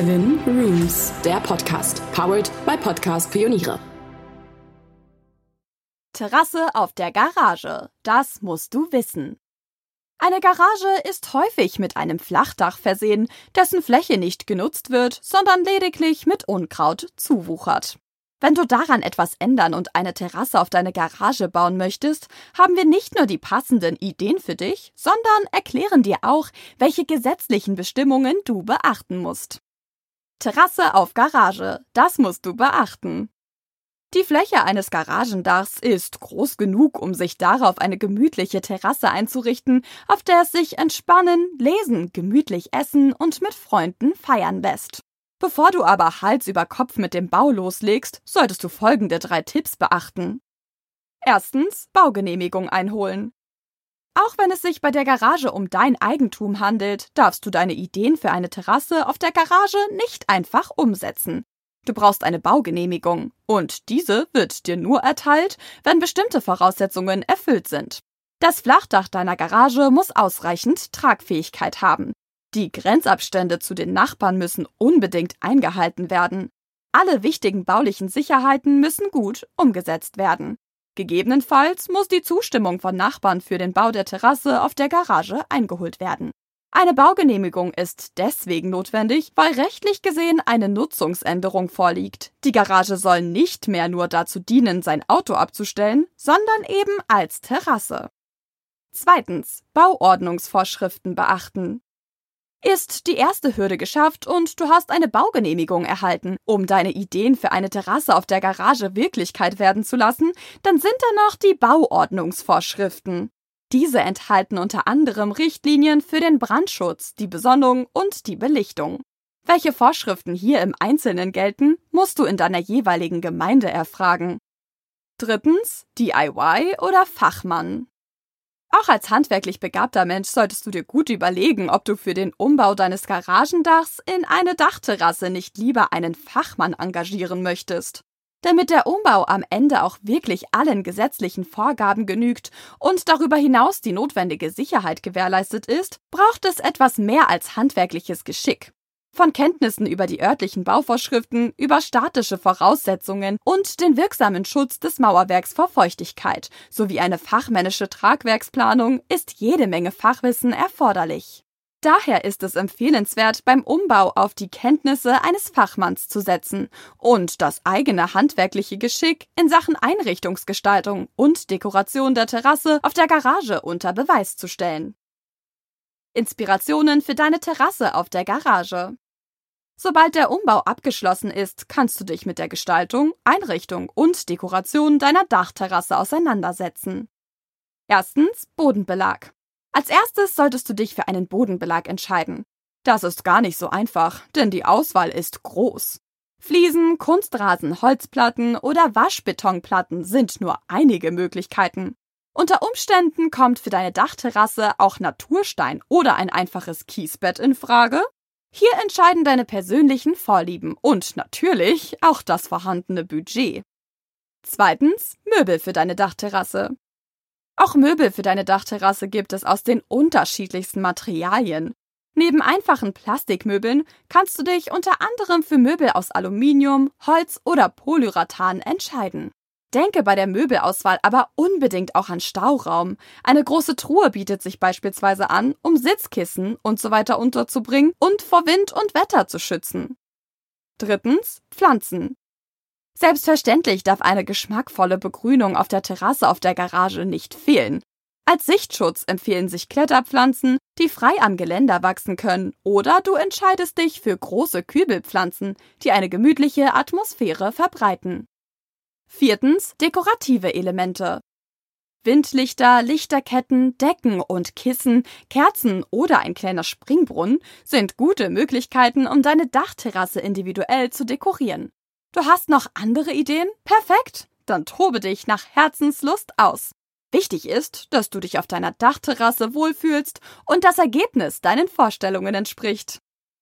Seven Rooms, der Podcast, powered by Podcast Pioniere. Terrasse auf der Garage. Das musst du wissen. Eine Garage ist häufig mit einem Flachdach versehen, dessen Fläche nicht genutzt wird, sondern lediglich mit Unkraut zuwuchert. Wenn du daran etwas ändern und eine Terrasse auf deine Garage bauen möchtest, haben wir nicht nur die passenden Ideen für dich, sondern erklären dir auch, welche gesetzlichen Bestimmungen du beachten musst. Terrasse auf Garage, das musst du beachten. Die Fläche eines Garagendachs ist groß genug, um sich darauf eine gemütliche Terrasse einzurichten, auf der es sich entspannen, lesen, gemütlich essen und mit Freunden feiern lässt. Bevor du aber Hals über Kopf mit dem Bau loslegst, solltest du folgende drei Tipps beachten. Erstens Baugenehmigung einholen. Auch wenn es sich bei der Garage um dein Eigentum handelt, darfst du deine Ideen für eine Terrasse auf der Garage nicht einfach umsetzen. Du brauchst eine Baugenehmigung und diese wird dir nur erteilt, wenn bestimmte Voraussetzungen erfüllt sind. Das Flachdach deiner Garage muss ausreichend Tragfähigkeit haben. Die Grenzabstände zu den Nachbarn müssen unbedingt eingehalten werden. Alle wichtigen baulichen Sicherheiten müssen gut umgesetzt werden. Gegebenenfalls muss die Zustimmung von Nachbarn für den Bau der Terrasse auf der Garage eingeholt werden. Eine Baugenehmigung ist deswegen notwendig, weil rechtlich gesehen eine Nutzungsänderung vorliegt. Die Garage soll nicht mehr nur dazu dienen, sein Auto abzustellen, sondern eben als Terrasse. Zweitens. Bauordnungsvorschriften beachten ist die erste Hürde geschafft und du hast eine Baugenehmigung erhalten. Um deine Ideen für eine Terrasse auf der Garage Wirklichkeit werden zu lassen, dann sind da noch die Bauordnungsvorschriften. Diese enthalten unter anderem Richtlinien für den Brandschutz, die Besonnung und die Belichtung. Welche Vorschriften hier im Einzelnen gelten, musst du in deiner jeweiligen Gemeinde erfragen. Drittens DIY oder Fachmann. Auch als handwerklich begabter Mensch solltest du dir gut überlegen, ob du für den Umbau deines Garagendachs in eine Dachterrasse nicht lieber einen Fachmann engagieren möchtest. Damit der Umbau am Ende auch wirklich allen gesetzlichen Vorgaben genügt und darüber hinaus die notwendige Sicherheit gewährleistet ist, braucht es etwas mehr als handwerkliches Geschick. Von Kenntnissen über die örtlichen Bauvorschriften, über statische Voraussetzungen und den wirksamen Schutz des Mauerwerks vor Feuchtigkeit sowie eine fachmännische Tragwerksplanung ist jede Menge Fachwissen erforderlich. Daher ist es empfehlenswert, beim Umbau auf die Kenntnisse eines Fachmanns zu setzen und das eigene handwerkliche Geschick in Sachen Einrichtungsgestaltung und Dekoration der Terrasse auf der Garage unter Beweis zu stellen. Inspirationen für deine Terrasse auf der Garage. Sobald der Umbau abgeschlossen ist, kannst du dich mit der Gestaltung, Einrichtung und Dekoration deiner Dachterrasse auseinandersetzen. Erstens Bodenbelag. Als erstes solltest du dich für einen Bodenbelag entscheiden. Das ist gar nicht so einfach, denn die Auswahl ist groß. Fliesen, Kunstrasen, Holzplatten oder Waschbetonplatten sind nur einige Möglichkeiten. Unter Umständen kommt für deine Dachterrasse auch Naturstein oder ein einfaches Kiesbett in Frage. Hier entscheiden deine persönlichen Vorlieben und natürlich auch das vorhandene Budget. Zweitens Möbel für deine Dachterrasse. Auch Möbel für deine Dachterrasse gibt es aus den unterschiedlichsten Materialien. Neben einfachen Plastikmöbeln kannst du dich unter anderem für Möbel aus Aluminium, Holz oder Polyurethan entscheiden. Denke bei der Möbelauswahl aber unbedingt auch an Stauraum. Eine große Truhe bietet sich beispielsweise an, um Sitzkissen und so weiter unterzubringen und vor Wind und Wetter zu schützen. Drittens Pflanzen. Selbstverständlich darf eine geschmackvolle Begrünung auf der Terrasse auf der Garage nicht fehlen. Als Sichtschutz empfehlen sich Kletterpflanzen, die frei am Geländer wachsen können, oder du entscheidest dich für große Kübelpflanzen, die eine gemütliche Atmosphäre verbreiten. Viertens dekorative Elemente. Windlichter, Lichterketten, Decken und Kissen, Kerzen oder ein kleiner Springbrunnen sind gute Möglichkeiten, um deine Dachterrasse individuell zu dekorieren. Du hast noch andere Ideen? Perfekt! Dann tobe dich nach Herzenslust aus. Wichtig ist, dass du dich auf deiner Dachterrasse wohlfühlst und das Ergebnis deinen Vorstellungen entspricht.